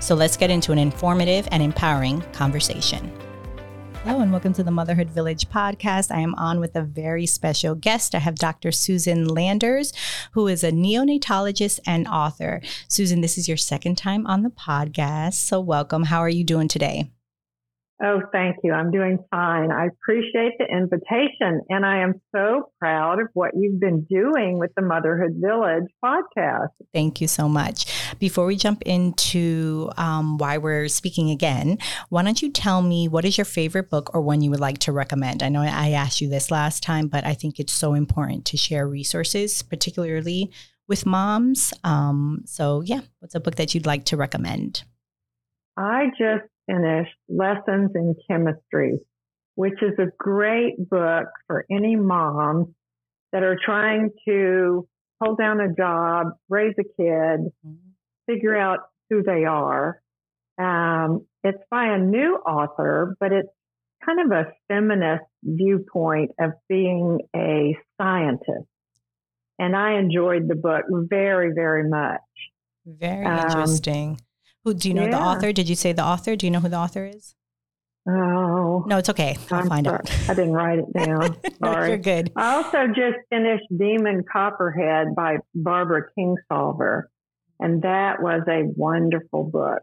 So let's get into an informative and empowering conversation. Hello, and welcome to the Motherhood Village podcast. I am on with a very special guest. I have Dr. Susan Landers, who is a neonatologist and author. Susan, this is your second time on the podcast. So, welcome. How are you doing today? Oh, thank you. I'm doing fine. I appreciate the invitation and I am so proud of what you've been doing with the Motherhood Village podcast. Thank you so much. Before we jump into um, why we're speaking again, why don't you tell me what is your favorite book or one you would like to recommend? I know I asked you this last time, but I think it's so important to share resources, particularly with moms. Um, so, yeah, what's a book that you'd like to recommend? I just finished Lessons in Chemistry, which is a great book for any moms that are trying to hold down a job, raise a kid, figure out who they are. Um, it's by a new author, but it's kind of a feminist viewpoint of being a scientist. And I enjoyed the book very, very much. Very um, interesting. Who do you know yeah. the author? Did you say the author? Do you know who the author is? Oh. No, it's okay. I'll I'm find sorry. out. I didn't write it down. no, you're good. I also just finished Demon Copperhead by Barbara Kingsolver. And that was a wonderful book.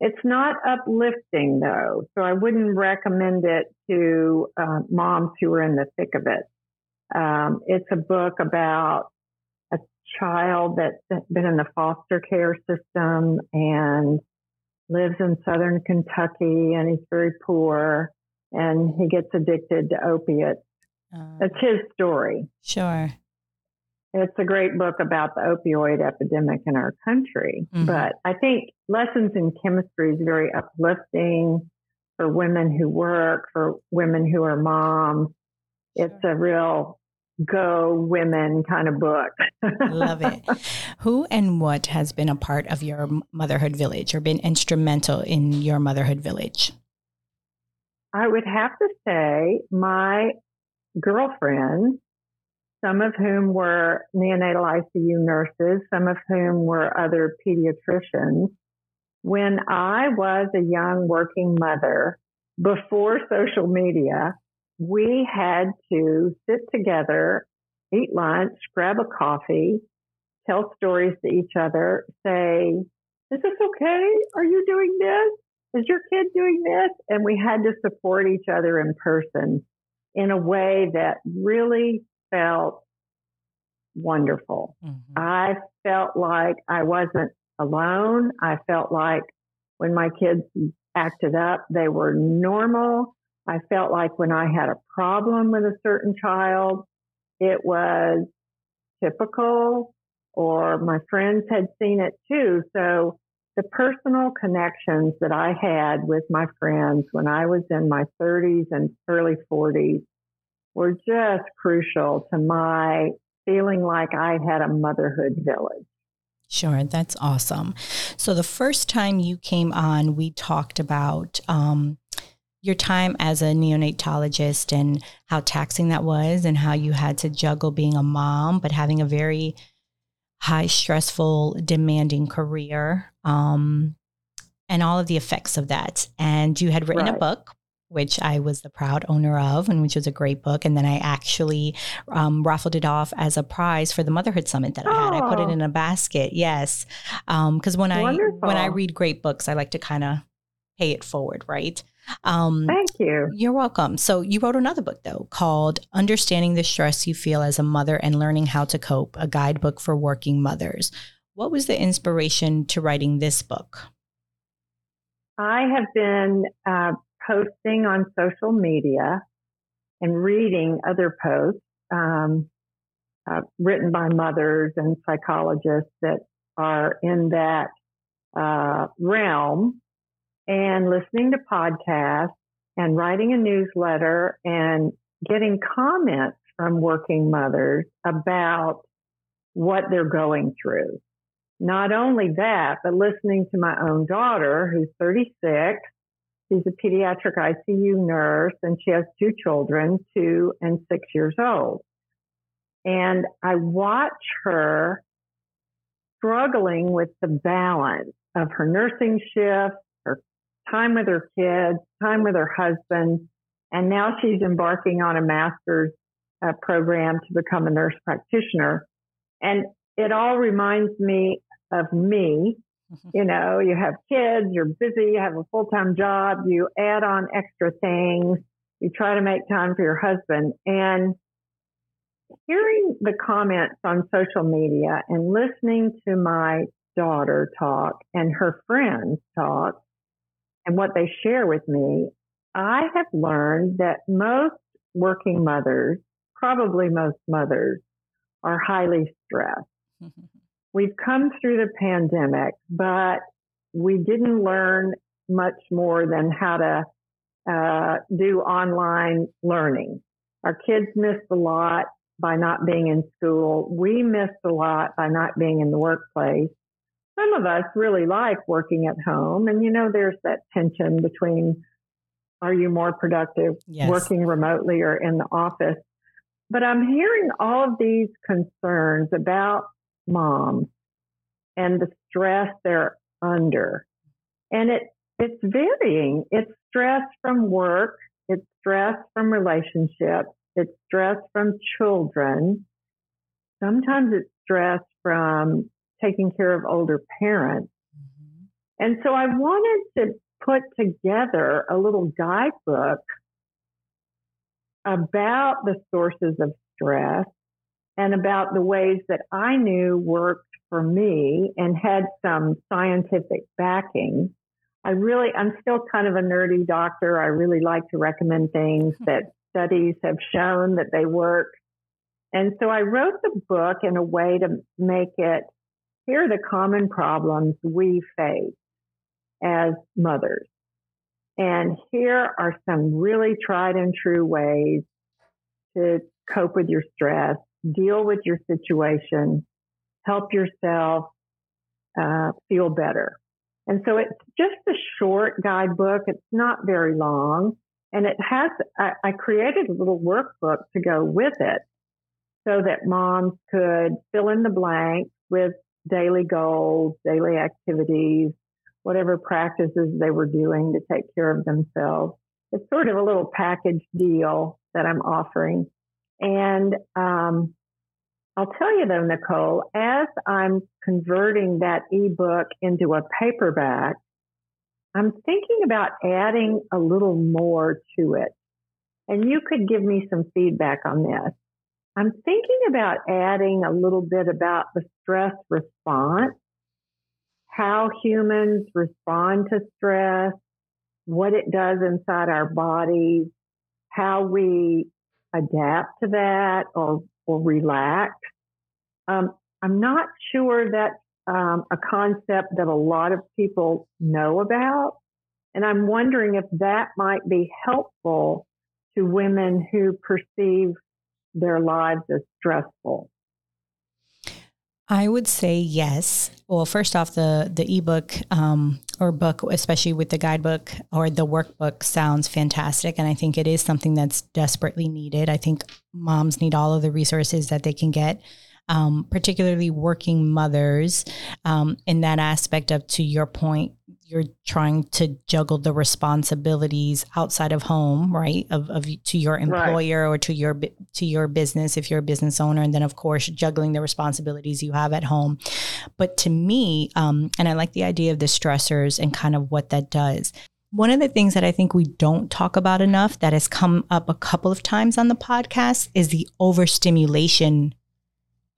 It's not uplifting though, so I wouldn't recommend it to uh, moms who are in the thick of it. Um, it's a book about child that's been in the foster care system and lives in southern Kentucky and he's very poor and he gets addicted to opiates. Uh, That's his story. Sure. It's a great book about the opioid epidemic in our country. Mm-hmm. But I think Lessons in Chemistry is very uplifting for women who work, for women who are moms. Sure. It's a real go women kind of book. Love it. Who and what has been a part of your motherhood village or been instrumental in your motherhood village? I would have to say my girlfriends, some of whom were neonatal ICU nurses, some of whom were other pediatricians. When I was a young working mother before social media, we had to sit together, eat lunch, grab a coffee, tell stories to each other, say, is this okay? Are you doing this? Is your kid doing this? And we had to support each other in person in a way that really felt wonderful. Mm-hmm. I felt like I wasn't alone. I felt like when my kids acted up, they were normal. I felt like when I had a problem with a certain child, it was typical or my friends had seen it too. So the personal connections that I had with my friends when I was in my 30s and early 40s were just crucial to my feeling like I had a motherhood village. Sure, that's awesome. So the first time you came on, we talked about um, your time as a neonatologist and how taxing that was and how you had to juggle being a mom but having a very high stressful demanding career um, and all of the effects of that and you had written right. a book which I was the proud owner of, and which was a great book. And then I actually um, raffled it off as a prize for the Motherhood Summit that I had. I put it in a basket, yes, because um, when Wonderful. I when I read great books, I like to kind of pay it forward, right? Um, Thank you. You're welcome. So, you wrote another book, though, called Understanding the Stress You Feel as a Mother and Learning How to Cope, a guidebook for working mothers. What was the inspiration to writing this book? I have been uh, posting on social media and reading other posts um, uh, written by mothers and psychologists that are in that uh, realm and listening to podcasts and writing a newsletter and getting comments from working mothers about what they're going through. Not only that, but listening to my own daughter, who's 36. She's a pediatric ICU nurse and she has two children, two and six years old. And I watch her struggling with the balance of her nursing shift, her time with her kids, time with her husband, and now she's embarking on a master's uh, program to become a nurse practitioner. And it all reminds me of me. Mm-hmm. You know, you have kids, you're busy, you have a full time job, you add on extra things, you try to make time for your husband. And hearing the comments on social media and listening to my daughter talk and her friends talk and what they share with me, I have learned that most working mothers, probably most mothers, are highly stressed. We've come through the pandemic, but we didn't learn much more than how to uh, do online learning. Our kids missed a lot by not being in school. We missed a lot by not being in the workplace. Some of us really like working at home. And, you know, there's that tension between are you more productive yes. working remotely or in the office? But I'm hearing all of these concerns about moms and the stress they're under. And it, it's varying. It's stress from work. It's stress from relationships. It's stress from children. Sometimes it's stress from taking care of older parents. Mm-hmm. And so I wanted to put together a little guidebook about the sources of stress and about the ways that I knew worked for me and had some scientific backing. I really, I'm still kind of a nerdy doctor. I really like to recommend things that studies have shown that they work. And so I wrote the book in a way to make it here are the common problems we face as mothers. And here are some really tried and true ways to cope with your stress, deal with your situation, help yourself uh, feel better. And so it's just a short guidebook. It's not very long. And it has, I, I created a little workbook to go with it so that moms could fill in the blanks with daily goals, daily activities, whatever practices they were doing to take care of themselves. It's sort of a little package deal that I'm offering. And um, I'll tell you though, Nicole, as I'm converting that ebook into a paperback, I'm thinking about adding a little more to it. And you could give me some feedback on this. I'm thinking about adding a little bit about the stress response, how humans respond to stress, what it does inside our bodies, how we adapt to that or, or relax. Um, I'm not sure that's um, a concept that a lot of people know about. And I'm wondering if that might be helpful to women who perceive their lives as stressful. I would say yes. Well, first off, the the ebook um, or book, especially with the guidebook or the workbook, sounds fantastic, and I think it is something that's desperately needed. I think moms need all of the resources that they can get um, particularly working mothers, um, in that aspect of, to your point, you're trying to juggle the responsibilities outside of home, right? Of, of to your employer right. or to your to your business if you're a business owner, and then of course juggling the responsibilities you have at home. But to me, um, and I like the idea of the stressors and kind of what that does. One of the things that I think we don't talk about enough that has come up a couple of times on the podcast is the overstimulation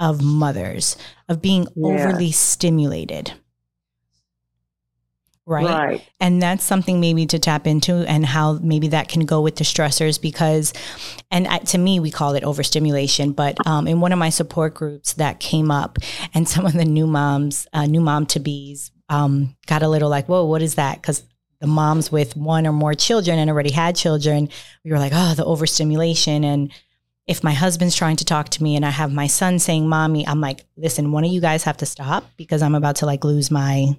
of mothers, of being yeah. overly stimulated. Right? right? And that's something maybe to tap into and how maybe that can go with the stressors because, and to me, we call it overstimulation. But um, in one of my support groups that came up, and some of the new moms, uh, new mom to bees, um, got a little like, whoa, what is that? Because the moms with one or more children and already had children, we were like, oh, the overstimulation. And if my husband's trying to talk to me and I have my son saying, mommy, I'm like, listen, one of you guys have to stop because I'm about to like lose my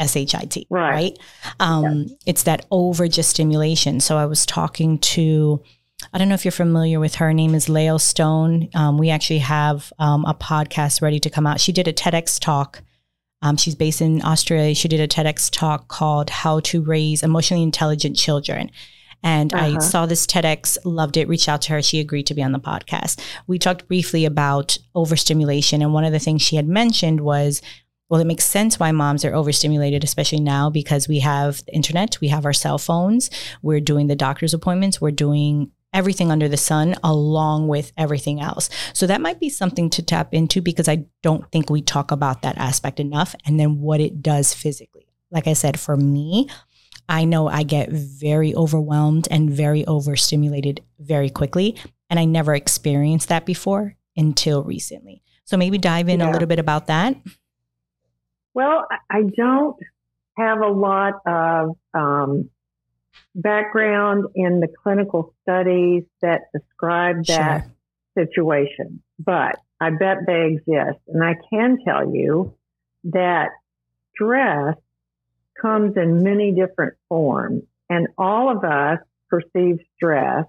SHIT. Right. right? Um, yeah. It's that over just stimulation. So I was talking to, I don't know if you're familiar with her. her name is Lael Stone. Um, we actually have um, a podcast ready to come out. She did a TEDx talk um, she's based in Australia. She did a TEDx talk called How to Raise Emotionally Intelligent Children. And uh-huh. I saw this TEDx, loved it, reached out to her. She agreed to be on the podcast. We talked briefly about overstimulation. And one of the things she had mentioned was, well, it makes sense why moms are overstimulated, especially now because we have the internet, we have our cell phones, we're doing the doctor's appointments, we're doing everything under the sun along with everything else. So that might be something to tap into because I don't think we talk about that aspect enough and then what it does physically. Like I said, for me, I know I get very overwhelmed and very overstimulated very quickly. And I never experienced that before until recently. So maybe dive in yeah. a little bit about that. Well, I don't have a lot of um, background in the clinical studies that describe that sure. situation, but I bet they exist. And I can tell you that stress comes in many different forms and all of us perceive stress,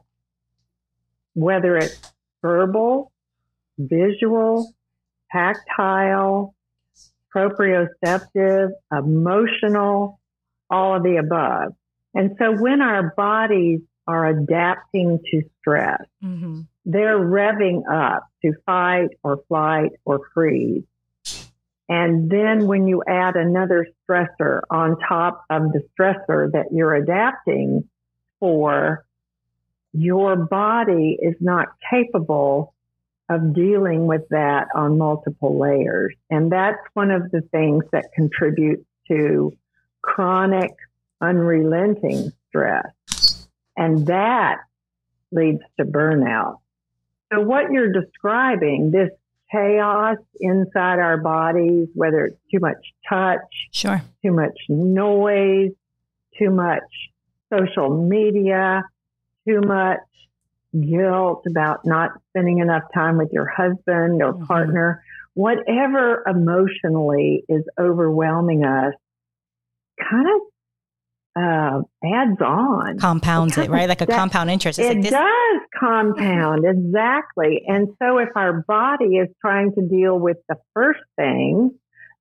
whether it's verbal, visual, tactile, proprioceptive, emotional, all of the above. And so when our bodies are adapting to stress, mm-hmm. they're revving up to fight or flight or freeze. And then when you add another stressor on top of the stressor that you're adapting for, your body is not capable of dealing with that on multiple layers. And that's one of the things that contributes to chronic unrelenting stress. And that leads to burnout. So what you're describing, this chaos inside our bodies, whether it's too much touch, sure, too much noise, too much social media, too much guilt about not spending enough time with your husband or mm-hmm. partner, whatever emotionally is overwhelming us, kind of uh, adds on. Compounds it, right? Like a that, compound interest. It's it like does compound, exactly. And so if our body is trying to deal with the first thing,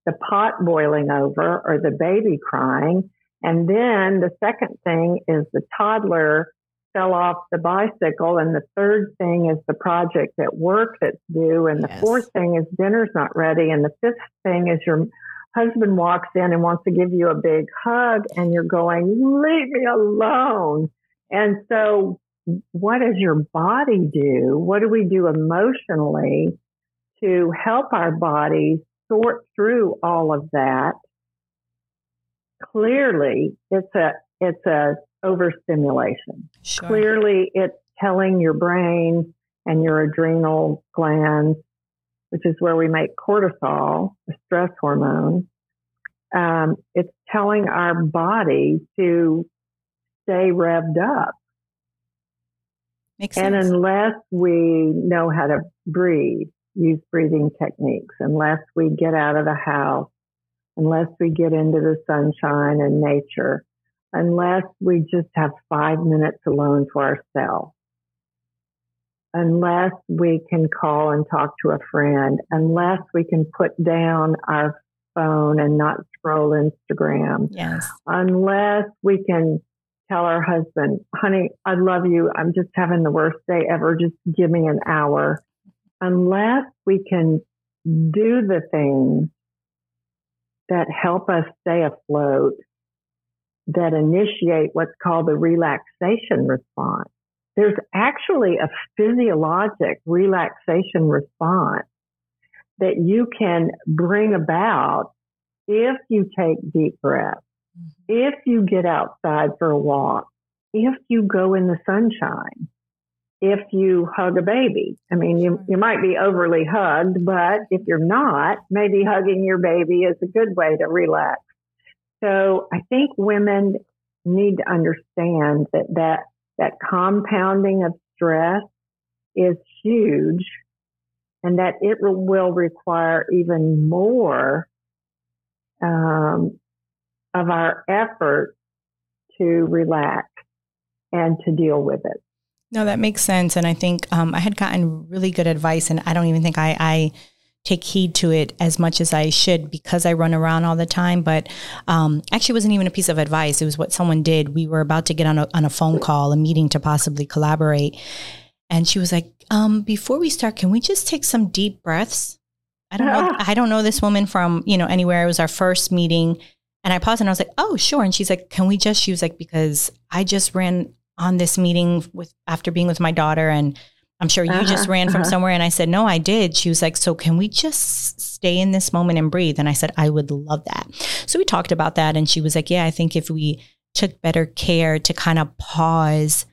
the pot boiling over or the baby crying, and then the second thing is the toddler fell off the bicycle, and the third thing is the project at work that's due, and the yes. fourth thing is dinner's not ready, and the fifth thing is your husband walks in and wants to give you a big hug and you're going, leave me alone. And so what does your body do? What do we do emotionally to help our bodies sort through all of that? Clearly, it's a, it's a overstimulation. Sure. Clearly, it's telling your brain and your adrenal glands which is where we make cortisol, a stress hormone. Um, it's telling our body to stay revved up. Makes and sense. unless we know how to breathe, use breathing techniques, unless we get out of the house, unless we get into the sunshine and nature, unless we just have five minutes alone to ourselves, unless we can call and talk to a friend, unless we can put down our phone and not scroll Instagram, yes. unless we can tell our husband, honey, I love you. I'm just having the worst day ever. Just give me an hour. Unless we can do the things that help us stay afloat, that initiate what's called the relaxation response there's actually a physiologic relaxation response that you can bring about if you take deep breaths, mm-hmm. if you get outside for a walk, if you go in the sunshine, if you hug a baby. I mean, you, you might be overly hugged, but if you're not, maybe hugging your baby is a good way to relax. So I think women need to understand that that, that compounding of stress is huge and that it will require even more um, of our effort to relax and to deal with it. No, that makes sense. And I think um, I had gotten really good advice, and I don't even think I, I, take heed to it as much as I should because I run around all the time. But um, actually, wasn't even a piece of advice. It was what someone did. We were about to get on a, on a phone call, a meeting to possibly collaborate. And she was like, um, before we start, can we just take some deep breaths? I don't know. I don't know this woman from, you know, anywhere. It was our first meeting. And I paused and I was like, oh, sure. And she's like, can we just, she was like, because I just ran on this meeting with, after being with my daughter and I'm sure you uh-huh, just ran from uh-huh. somewhere. And I said, no, I did. She was like, so can we just stay in this moment and breathe? And I said, I would love that. So we talked about that. And she was like, yeah, I think if we took better care to kind of pause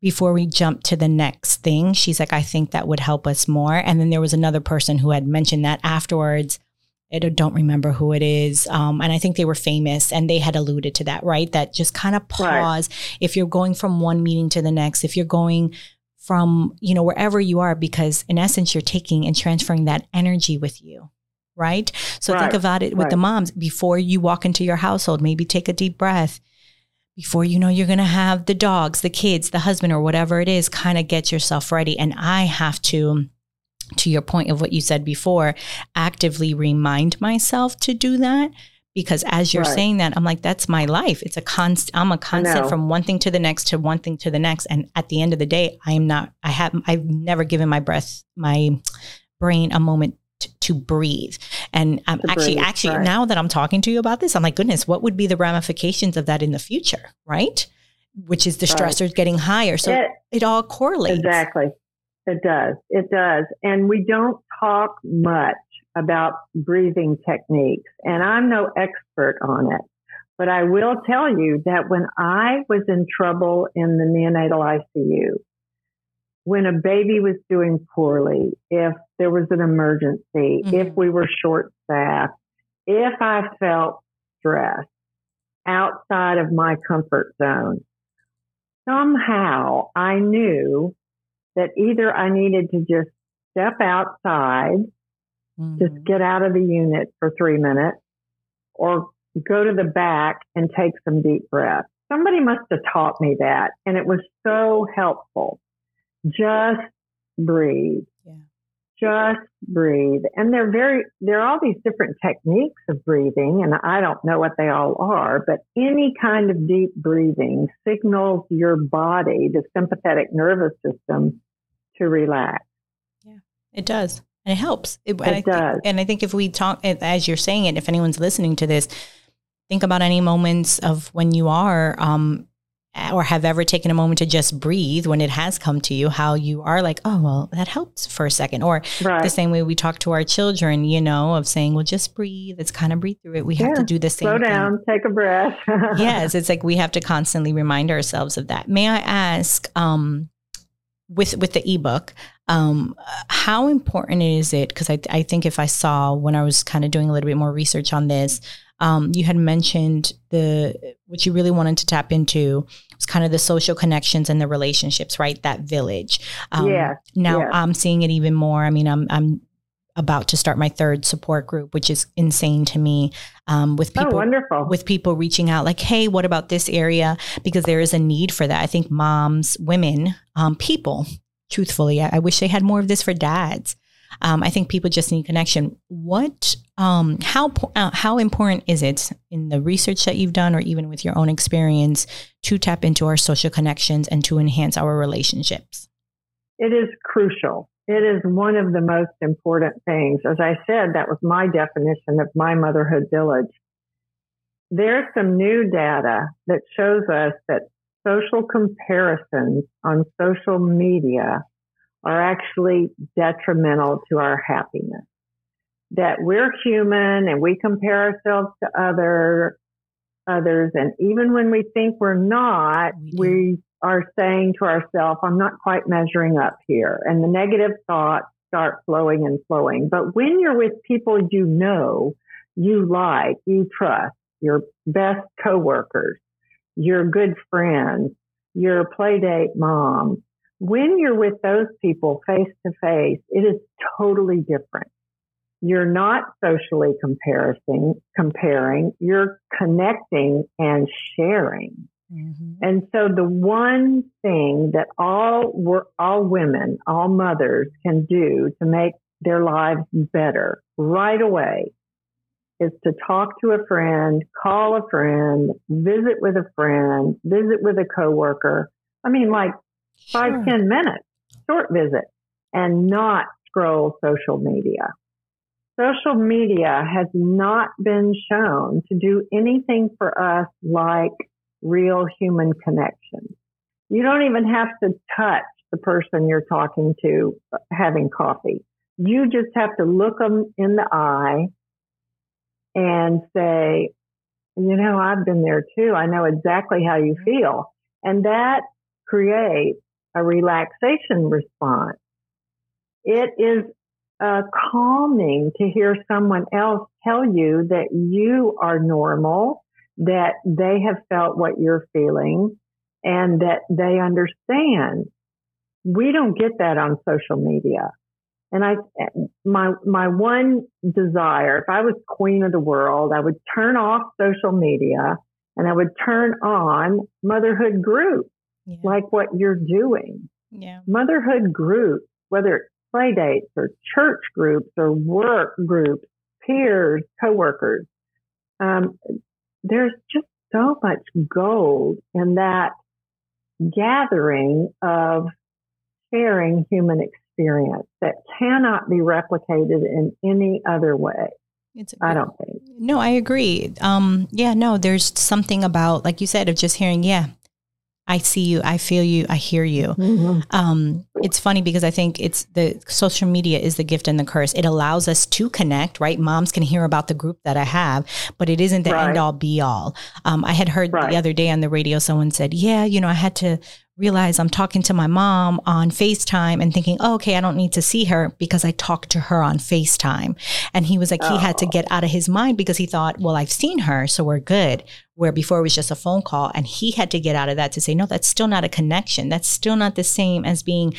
before we jump to the next thing, she's like, I think that would help us more. And then there was another person who had mentioned that afterwards. I don't remember who it is. Um, and I think they were famous and they had alluded to that, right? That just kind of pause. Right. If you're going from one meeting to the next, if you're going from, you know, wherever you are, because in essence, you're taking and transferring that energy with you. Right. So right. think about it with right. the moms before you walk into your household, maybe take a deep breath before you know you're going to have the dogs, the kids, the husband, or whatever it is, kind of get yourself ready. And I have to, to your point of what you said before, actively remind myself to do that. Because as you're right. saying that, I'm like, that's my life. It's a constant, I'm a constant from one thing to the next to one thing to the next. And at the end of the day, I am not, I have, I've never given my breath, my brain a moment to breathe. And I'm to actually, breathe, actually, right. now that I'm talking to you about this, I'm like, goodness, what would be the ramifications of that in the future? Right. Which is the right. stressors getting higher. So it, it all correlates. Exactly. It does. It does. And we don't talk much about breathing techniques. And I'm no expert on it. But I will tell you that when I was in trouble in the neonatal ICU, when a baby was doing poorly, if there was an emergency, mm-hmm. if we were short staffed, if I felt stressed outside of my comfort zone, somehow I knew that either I needed to just step outside, mm-hmm. just get out of the unit for three minutes, or go to the back and take some deep breaths. Somebody must have taught me that, and it was so helpful. Just breathe. Yeah. Just breathe. And they're very, there are all these different techniques of breathing, and I don't know what they all are, but any kind of deep breathing signals your body, the sympathetic nervous system, to relax. Yeah, it does. And it helps. It, and it I does. and I think if we talk, as you're saying it, if anyone's listening to this, think about any moments of when you are um, or have ever taken a moment to just breathe when it has come to you, how you are like, oh, well, that helps for a second. Or right. the same way we talk to our children, you know, of saying, well, just breathe. It's kind of breathe through it. We yeah. have to do the same Slow down, thing. take a breath. yes. It's like we have to constantly remind ourselves of that. May I ask, um, with with the ebook, um, how important is it? Because I, I think if I saw when I was kind of doing a little bit more research on this, um, you had mentioned the what you really wanted to tap into was kind of the social connections and the relationships, right? That village. Um, yeah. Now yeah. I'm seeing it even more. I mean, I'm I'm about to start my third support group, which is insane to me. Um, with oh, people, oh, wonderful. with people reaching out, like, "Hey, what about this area?" Because there is a need for that. I think moms, women, um, people. Truthfully, I, I wish they had more of this for dads. Um, I think people just need connection. What, um, how, uh, how important is it in the research that you've done, or even with your own experience, to tap into our social connections and to enhance our relationships? It is crucial. It is one of the most important things. As I said, that was my definition of my motherhood village. There's some new data that shows us that social comparisons on social media are actually detrimental to our happiness. That we're human and we compare ourselves to other others, and even when we think we're not, we, are saying to ourselves, "I'm not quite measuring up here," and the negative thoughts start flowing and flowing. But when you're with people you know, you like, you trust, your best coworkers, your good friends, your playdate mom. When you're with those people face to face, it is totally different. You're not socially comparing, comparing, you're connecting and sharing. Mm-hmm. And so the one thing that all all women, all mothers can do to make their lives better right away is to talk to a friend, call a friend, visit with a friend, visit with a coworker. I mean, like sure. five, ten minutes, short visit, and not scroll social media. Social media has not been shown to do anything for us like real human connection. You don't even have to touch the person you're talking to uh, having coffee. You just have to look them in the eye and say, you know, I've been there too. I know exactly how you feel. And that creates a relaxation response. It is uh, calming to hear someone else tell you that you are normal, that they have felt what you're feeling, and that they understand. We don't get that on social media. And I, my, my one desire, if I was queen of the world, I would turn off social media and I would turn on motherhood groups yeah. like what you're doing. Yeah. Motherhood groups, whether it's play dates or church groups or work groups, peers, coworkers. Um, there's just so much gold in that gathering of sharing human experience experience that cannot be replicated in any other way. It's I don't think. No, I agree. Um, yeah, no, there's something about, like you said, of just hearing, yeah, I see you, I feel you, I hear you. Mm-hmm. Um, it's funny because I think it's the social media is the gift and the curse. It allows us to connect, right? Moms can hear about the group that I have, but it isn't the right. end all be all. Um, I had heard right. the other day on the radio, someone said, yeah, you know, I had to realize I'm talking to my mom on FaceTime and thinking, oh, okay, I don't need to see her because I talked to her on FaceTime. And he was like, oh. he had to get out of his mind because he thought, well, I've seen her, so we're good. Where before it was just a phone call. And he had to get out of that to say, no, that's still not a connection. That's still not the same as being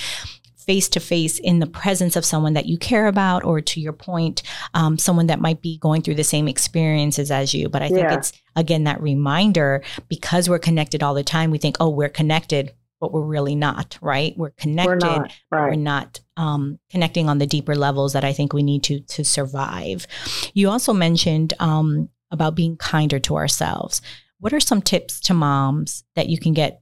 face to face in the presence of someone that you care about, or to your point, um, someone that might be going through the same experiences as you. But I think yeah. it's again that reminder because we're connected all the time, we think, oh, we're connected but we're really not, right? We're connected. We're not, right. we're not um, connecting on the deeper levels that I think we need to to survive. You also mentioned um, about being kinder to ourselves. What are some tips to moms that you can get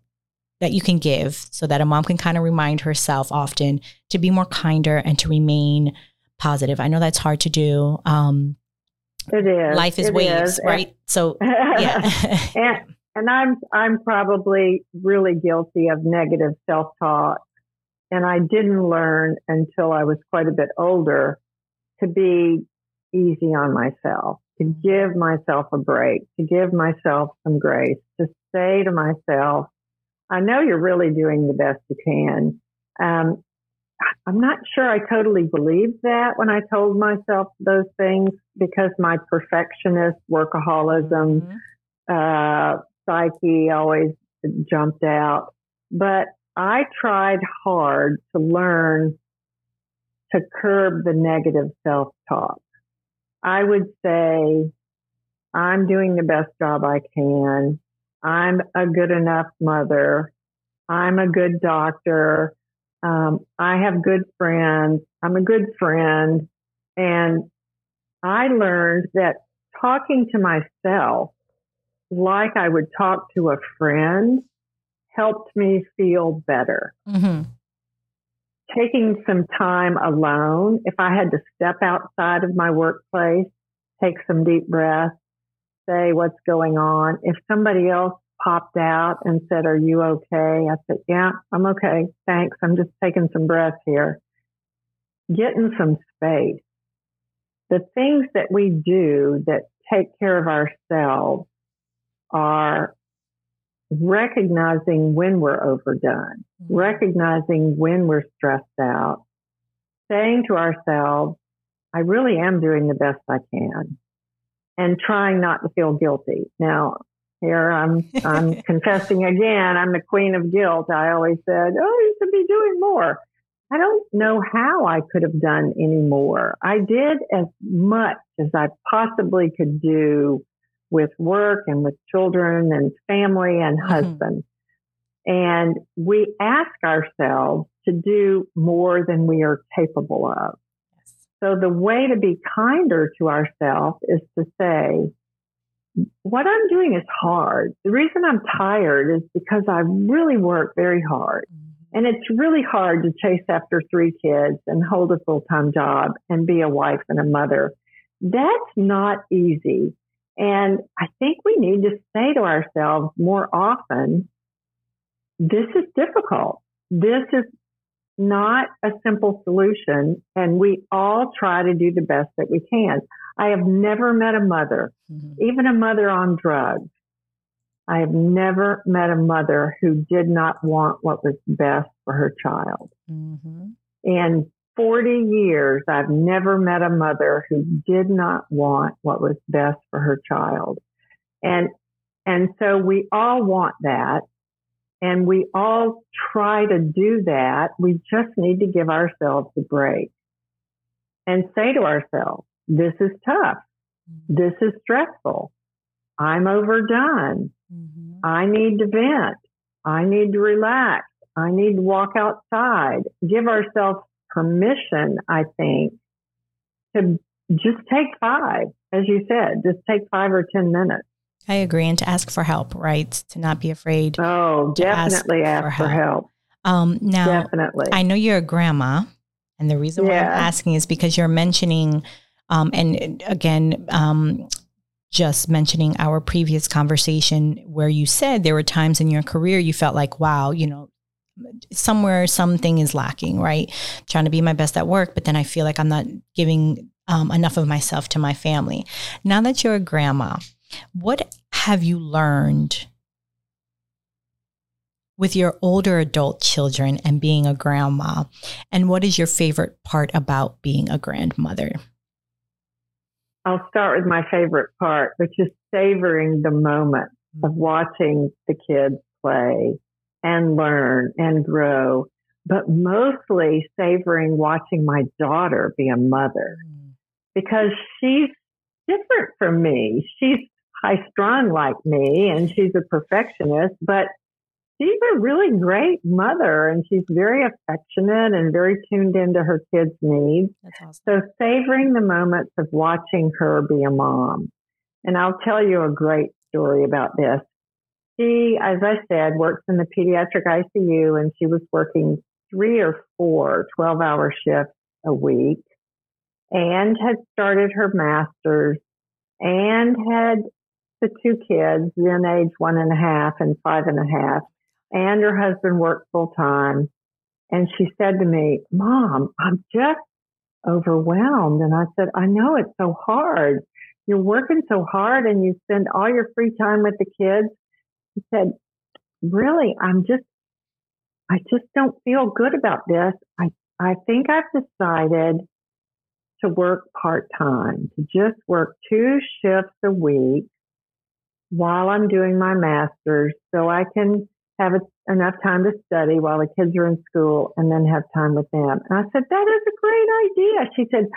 that you can give so that a mom can kind of remind herself often to be more kinder and to remain positive? I know that's hard to do. Um, it is. Life is it waves, is. right? So, yeah. and, and I'm I'm probably really guilty of negative self-talk. And I didn't learn until I was quite a bit older to be easy on myself, to give myself a break, to give myself some grace, to say to myself, I know you're really doing the best you can. Um, I'm not sure I totally believed that when I told myself those things because my perfectionist workaholism, mm-hmm. uh, psyche always jumped out. But I tried hard to learn to curb the negative self talk. I would say, I'm doing the best job I can. I'm a good enough mother. I'm a good doctor. Um, I have good friends. I'm a good friend. And I learned that talking to myself like I would talk to a friend helped me feel better. Mm-hmm. Taking some time alone, if I had to step outside of my workplace, take some deep breaths, say what's going on. If somebody else popped out and said, Are you okay? I said, Yeah, I'm okay. Thanks. I'm just taking some breaths here. Getting some space. The things that we do that take care of ourselves are recognizing when we're overdone, mm-hmm. recognizing when we're stressed out, saying to ourselves, I really am doing the best I can, and trying not to feel guilty. Now, here I'm I'm confessing again. I'm the queen of guilt. I always said, "Oh, you should be doing more." I don't know how I could have done any more. I did as much as I possibly could do with work and with children and family and mm-hmm. husband. And we ask ourselves to do more than we are capable of. So the way to be kinder to ourselves is to say, what I'm doing is hard. The reason I'm tired is because I really work very hard. Mm-hmm. And it's really hard to chase after three kids and hold a full time job and be a wife and a mother. That's not easy. And I think we need to say to ourselves more often, this is difficult. This is not a simple solution. And we all try to do the best that we can. I have never met a mother, mm-hmm. even a mother on drugs. I have never met a mother who did not want what was best for her child. Mm-hmm. In 40 years, I've never met a mother who did not want what was best for her child. And, and so we all want that. And we all try to do that. We just need to give ourselves a break and say to ourselves, this is tough. Mm-hmm. This is stressful. I'm overdone. Mm-hmm. I need to vent. I need to relax. I need to walk outside. Give ourselves permission, I think, to just take five, as you said, just take five or 10 minutes. I agree. And to ask for help, right? To not be afraid. Oh, definitely ask, ask, for help. help. Um, now, definitely. I know you're a grandma. And the reason why I'm asking is because you're mentioning, um, and again, um, just mentioning our previous conversation where you said there were times in your career you felt like, wow, you know, somewhere something is lacking, right? trying to be my best at work, but then I feel like I'm not giving um, enough of myself to my family. Now that you're a grandma, what have you learned with your older adult children and being a grandma? And what is your favorite part about being a grandmother? I'll start with my favorite part, which is savoring the moment of watching the kids play and learn and grow, but mostly savoring watching my daughter be a mother mm. because she's different from me. She's high strung like me and she's a perfectionist, but she's a really great mother and she's very affectionate and very tuned into her kids' needs. Awesome. So savoring the moments of watching her be a mom. And I'll tell you a great story about this. She, as I said, works in the pediatric ICU and she was working three or four 12 hour shifts a week and had started her master's and had the two kids, then age one and a half and five and a half, and her husband worked full time. And she said to me, Mom, I'm just overwhelmed. And I said, I know it's so hard. You're working so hard and you spend all your free time with the kids. She said, Really, I'm just, I just don't feel good about this. I, I think I've decided to work part time, to just work two shifts a week while I'm doing my master's so I can have a, enough time to study while the kids are in school and then have time with them. And I said, that is a great idea. She said,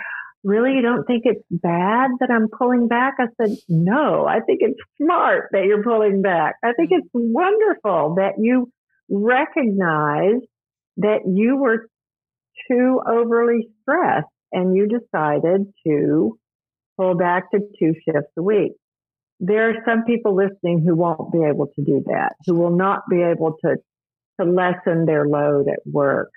really, you don't think it's bad that I'm pulling back? I said, no, I think it's smart that you're pulling back. I think mm. it's wonderful that you recognize that you were too overly stressed and you decided to pull back to two shifts a week there are some people listening who won't be able to do that, who will not be able to, to lessen their load at work.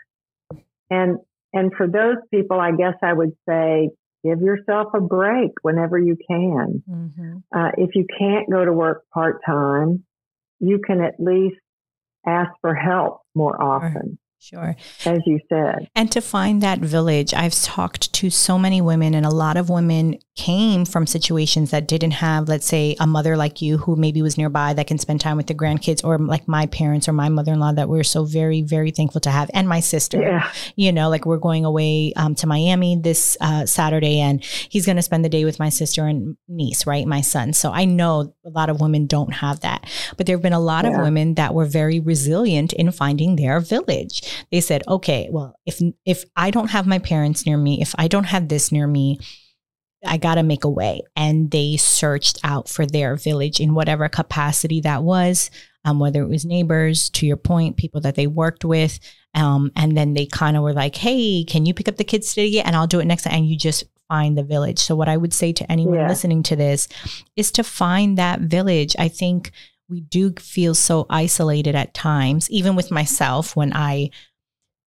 And, and for those people, I guess I would say, give yourself a break whenever you can. Mm-hmm. Uh, if you can't go to work part time, you can at least ask for help more often. Sure. As you said. And to find that village, I've talked to so many women, and a lot of women came from situations that didn't have, let's say, a mother like you who maybe was nearby that can spend time with the grandkids, or like my parents or my mother in law that we're so very, very thankful to have, and my sister. Yeah. You know, like we're going away um, to Miami this uh, Saturday, and he's going to spend the day with my sister and niece, right? My son. So I know a lot of women don't have that. But there have been a lot yeah. of women that were very resilient in finding their village they said, okay, well, if if I don't have my parents near me, if I don't have this near me, I got to make a way. And they searched out for their village in whatever capacity that was, um, whether it was neighbors, to your point, people that they worked with. Um, and then they kind of were like, hey, can you pick up the kids today? And I'll do it next time. And you just find the village. So, what I would say to anyone yeah. listening to this is to find that village. I think we do feel so isolated at times, even with myself when I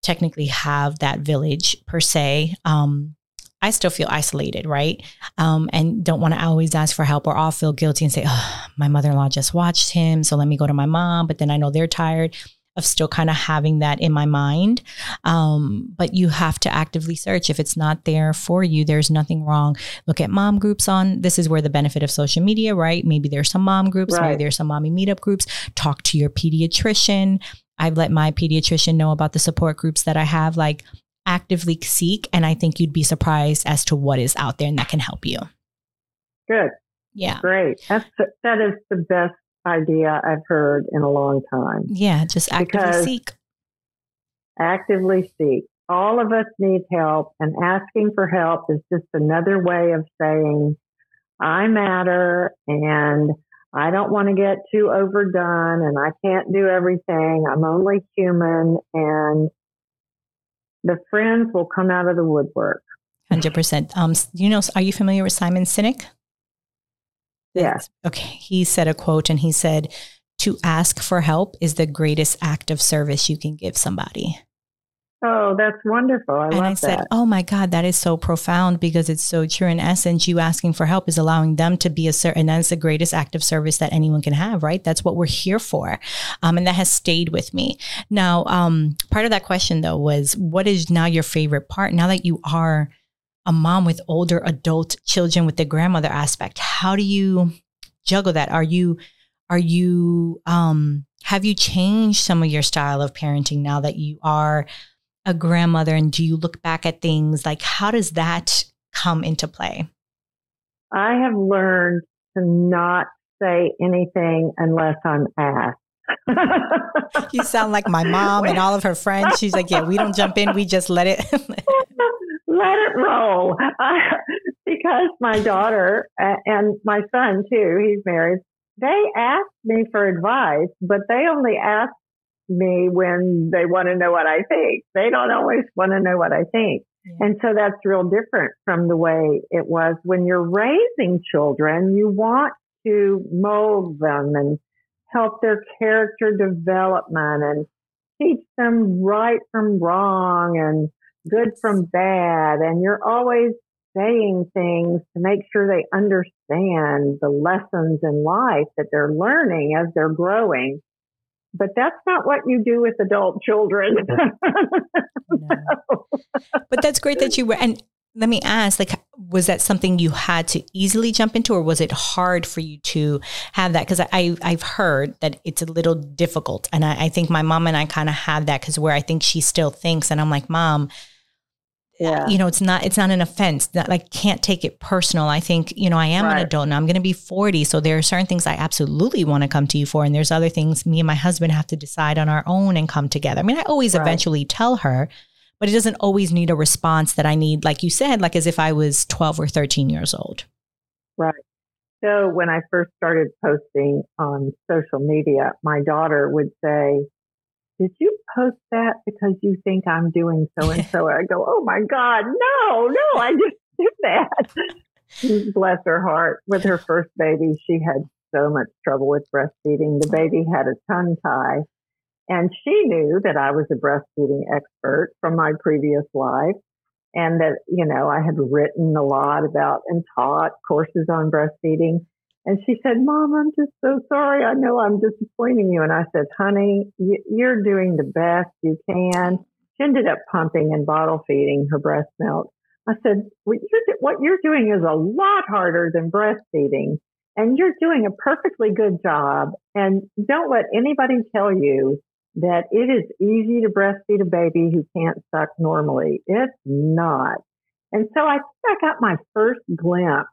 technically have that village per se. Um, I still feel isolated, right? Um, and don't want to always ask for help, or I'll feel guilty and say, oh, my mother in law just watched him. So let me go to my mom. But then I know they're tired of still kind of having that in my mind. Um, but you have to actively search. If it's not there for you, there's nothing wrong. Look at mom groups on this is where the benefit of social media, right? Maybe there's some mom groups, right. maybe there's some mommy meetup groups. Talk to your pediatrician. I've let my pediatrician know about the support groups that I have, like actively seek. And I think you'd be surprised as to what is out there and that can help you. Good. Yeah. Great. That's that is the best idea I've heard in a long time. Yeah, just actively because seek. Actively seek. All of us need help, and asking for help is just another way of saying, I matter and I don't want to get too overdone and I can't do everything. I'm only human and the friends will come out of the woodwork. 100%. Um, you know, are you familiar with Simon Sinek? Yes. Okay. He said a quote and he said, to ask for help is the greatest act of service you can give somebody. Oh, that's wonderful. I and I said, that. Oh my God, that is so profound because it's so true. In essence, you asking for help is allowing them to be a certain, and that's the greatest act of service that anyone can have, right? That's what we're here for. Um, and that has stayed with me. Now, um, part of that question though was what is now your favorite part? Now that you are a mom with older adult children with the grandmother aspect, how do you juggle that? Are you, are you, um, have you changed some of your style of parenting now that you are a grandmother and do you look back at things like how does that come into play? I have learned to not say anything unless I'm asked. you sound like my mom and all of her friends. She's like, yeah, we don't jump in, we just let it let it roll. Uh, because my daughter and my son too, he's married. They ask me for advice, but they only ask me when they want to know what I think. They don't always want to know what I think. Yeah. And so that's real different from the way it was when you're raising children. You want to mold them and help their character development and teach them right from wrong and good from bad. And you're always saying things to make sure they understand the lessons in life that they're learning as they're growing but that's not what you do with adult children. no. But that's great that you were. And let me ask, like, was that something you had to easily jump into, or was it hard for you to have that? Because I, I've heard that it's a little difficult, and I, I think my mom and I kind of had that because where I think she still thinks, and I'm like, mom, yeah. you know, it's not it's not an offense. That like can't take it personal. I think, you know, I am right. an adult now. I'm going to be 40, so there are certain things I absolutely want to come to you for and there's other things me and my husband have to decide on our own and come together. I mean, I always right. eventually tell her, but it doesn't always need a response that I need like you said, like as if I was 12 or 13 years old. Right. So when I first started posting on social media, my daughter would say, did you post that because you think I'm doing so and so? I go, oh my God, no, no, I just did that. Bless her heart. With her first baby, she had so much trouble with breastfeeding. The baby had a tongue tie. And she knew that I was a breastfeeding expert from my previous life and that, you know, I had written a lot about and taught courses on breastfeeding. And she said, Mom, I'm just so sorry. I know I'm disappointing you. And I said, honey, you're doing the best you can. She ended up pumping and bottle feeding her breast milk. I said, what you're doing is a lot harder than breastfeeding and you're doing a perfectly good job. And don't let anybody tell you that it is easy to breastfeed a baby who can't suck normally. It's not. And so I think I got my first glimpse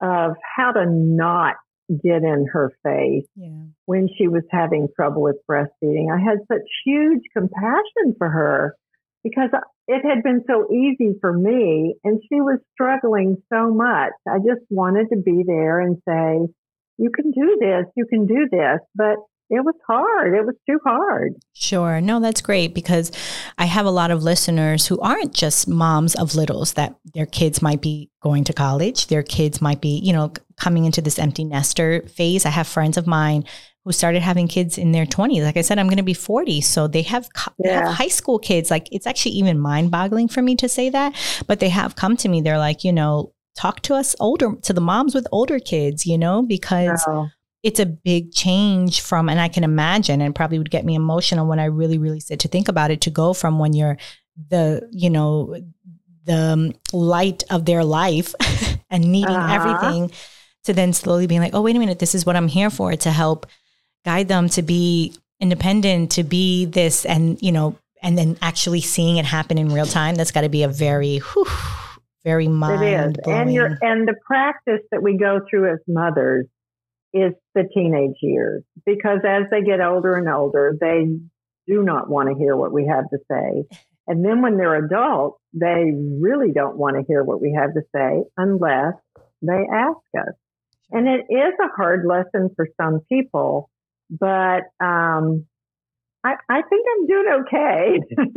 of how to not get in her face yeah. when she was having trouble with breastfeeding. I had such huge compassion for her because it had been so easy for me and she was struggling so much. I just wanted to be there and say, you can do this, you can do this. But it was hard. It was too hard. Sure. No, that's great because I have a lot of listeners who aren't just moms of littles that their kids might be going to college, their kids might be, you know, coming into this empty nester phase. I have friends of mine who started having kids in their 20s. Like I said, I'm going to be 40. So they have, yeah. they have high school kids. Like it's actually even mind boggling for me to say that, but they have come to me. They're like, you know, talk to us older, to the moms with older kids, you know, because oh it's a big change from, and I can imagine, and probably would get me emotional when I really, really sit to think about it, to go from when you're the, you know, the um, light of their life and needing uh-huh. everything to then slowly being like, oh, wait a minute, this is what I'm here for to help guide them to be independent, to be this, and, you know, and then actually seeing it happen in real time. That's got to be a very, whew, very mind. It is. And your and the practice that we go through as mothers is the teenage years because as they get older and older, they do not want to hear what we have to say. And then when they're adults, they really don't want to hear what we have to say unless they ask us. And it is a hard lesson for some people, but um, I, I think I'm doing okay.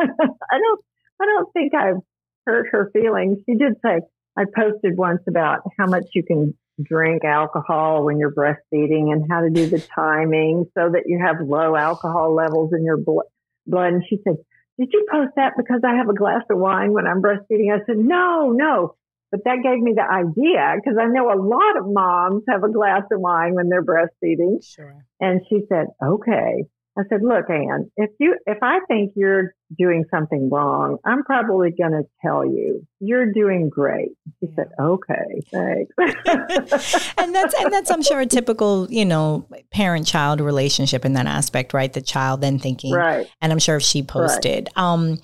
I don't I don't think I've hurt her feelings. She did say I posted once about how much you can drink alcohol when you're breastfeeding and how to do the timing so that you have low alcohol levels in your blood. And she said, did you post that because I have a glass of wine when I'm breastfeeding? I said, no, no. But that gave me the idea because I know a lot of moms have a glass of wine when they're breastfeeding. Sure. And she said, okay. I said, look, Anne, if you, if I think you're doing something wrong, I'm probably going to tell you you're doing great. She said, okay, thanks. and that's, and that's, I'm sure a typical, you know, parent child relationship in that aspect, right? The child then thinking, right. And I'm sure if she posted, right. um,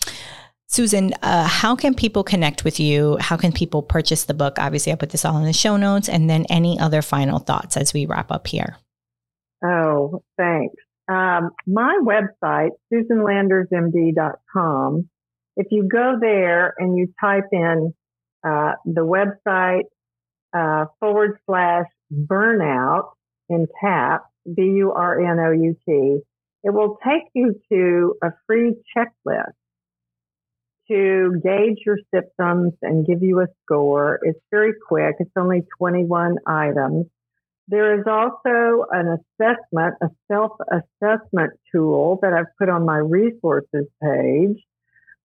Susan, uh, how can people connect with you? How can people purchase the book? Obviously, I put this all in the show notes. And then any other final thoughts as we wrap up here? Oh, thanks. Um, my website, susanlandersmd.com, if you go there and you type in uh, the website uh, forward slash burnout in caps, B U R N O U T, it will take you to a free checklist to gauge your symptoms and give you a score. It's very quick. It's only 21 items. There is also an assessment, a self assessment tool that I've put on my resources page.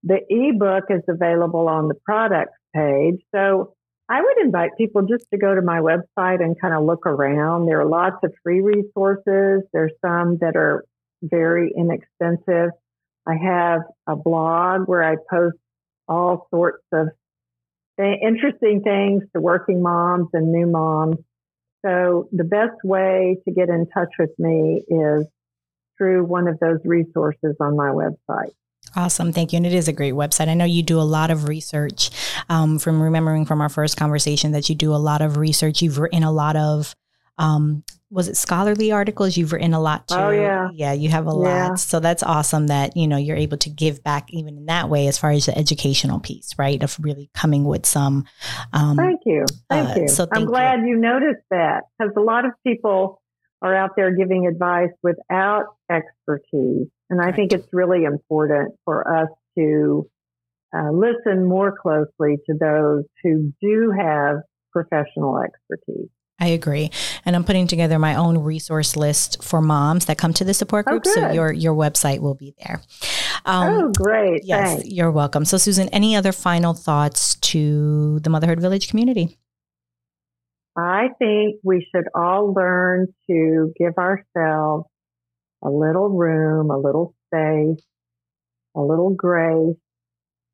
The ebook is available on the products page. So I would invite people just to go to my website and kind of look around. There are lots of free resources. There's some that are very inexpensive. I have a blog where I post all sorts of interesting things to working moms and new moms. So the best way to get in touch with me is through one of those resources on my website. Awesome. Thank you. And it is a great website. I know you do a lot of research um, from remembering from our first conversation that you do a lot of research. You've written a lot of um, was it scholarly articles? You've written a lot too. Oh yeah, yeah. You have a yeah. lot, so that's awesome that you know you're able to give back even in that way as far as the educational piece, right? Of really coming with some. Um, thank you, thank uh, you. So thank I'm glad you. you noticed that because a lot of people are out there giving advice without expertise, and I right. think it's really important for us to uh, listen more closely to those who do have professional expertise. I agree. And I'm putting together my own resource list for moms that come to the support oh, group. Oh, so your your website will be there. Um, oh, great. Yes, Thanks. you're welcome. So, Susan, any other final thoughts to the Motherhood Village community? I think we should all learn to give ourselves a little room, a little space, a little grace,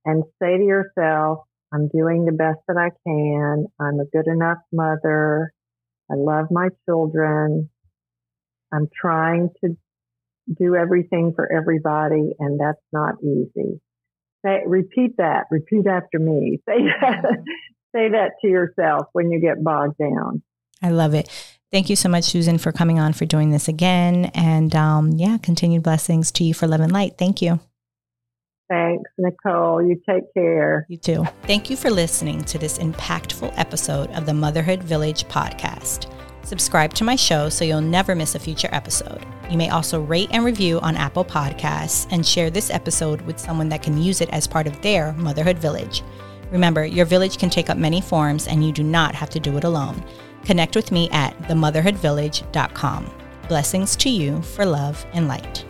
and say to yourself, I'm doing the best that I can. I'm a good enough mother. I love my children. I'm trying to do everything for everybody, and that's not easy. Say, repeat that. Repeat after me. Say that. Mm-hmm. say that to yourself when you get bogged down. I love it. Thank you so much, Susan, for coming on for doing this again. And um, yeah, continued blessings to you for Love and Light. Thank you. Thanks, Nicole. You take care. You too. Thank you for listening to this impactful episode of the Motherhood Village podcast. Subscribe to my show so you'll never miss a future episode. You may also rate and review on Apple Podcasts and share this episode with someone that can use it as part of their motherhood village. Remember, your village can take up many forms and you do not have to do it alone. Connect with me at themotherhoodvillage.com. Blessings to you for love and light.